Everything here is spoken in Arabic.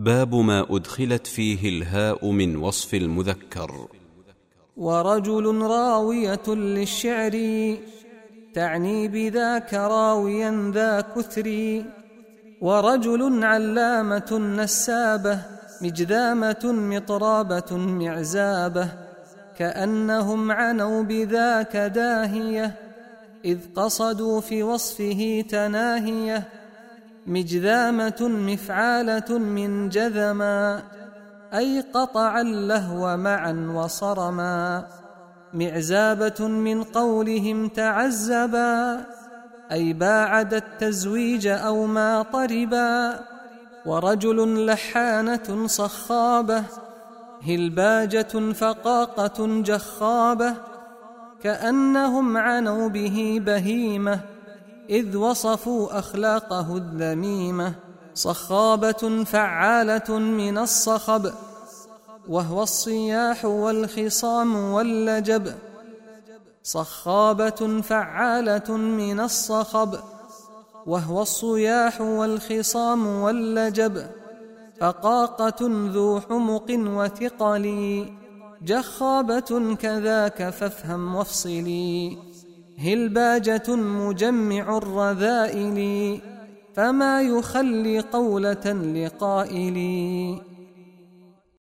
باب ما أدخلت فيه الهاء من وصف المذكر. ورجل راوية للشعر تعني بذاك راويا ذا كثر. ورجل علامة نسابة مجذامة مطرابة معزابة. كأنهم عنوا بذاك داهية إذ قصدوا في وصفه تناهية. مجذامة مفعالة من جذما أي قطع اللهو معا وصرما. معزابة من قولهم تعزبا أي باعد التزويج أو ما طربا. ورجل لحانة صخابة هلباجة فقاقة جخابة كأنهم عنوا به بهيمة. إذ وصفوا أخلاقه الذميمة صخابة فعالة من الصخب وهو الصياح والخصام واللجب. صخابة فعالة من الصخب وهو الصياح والخصام واللجب. فقاقة ذو حمق وثقل جخابة كذاك فافهم وافصلي. هلباجة مجمع الرذائل؟ فما يخلي قولة لقائل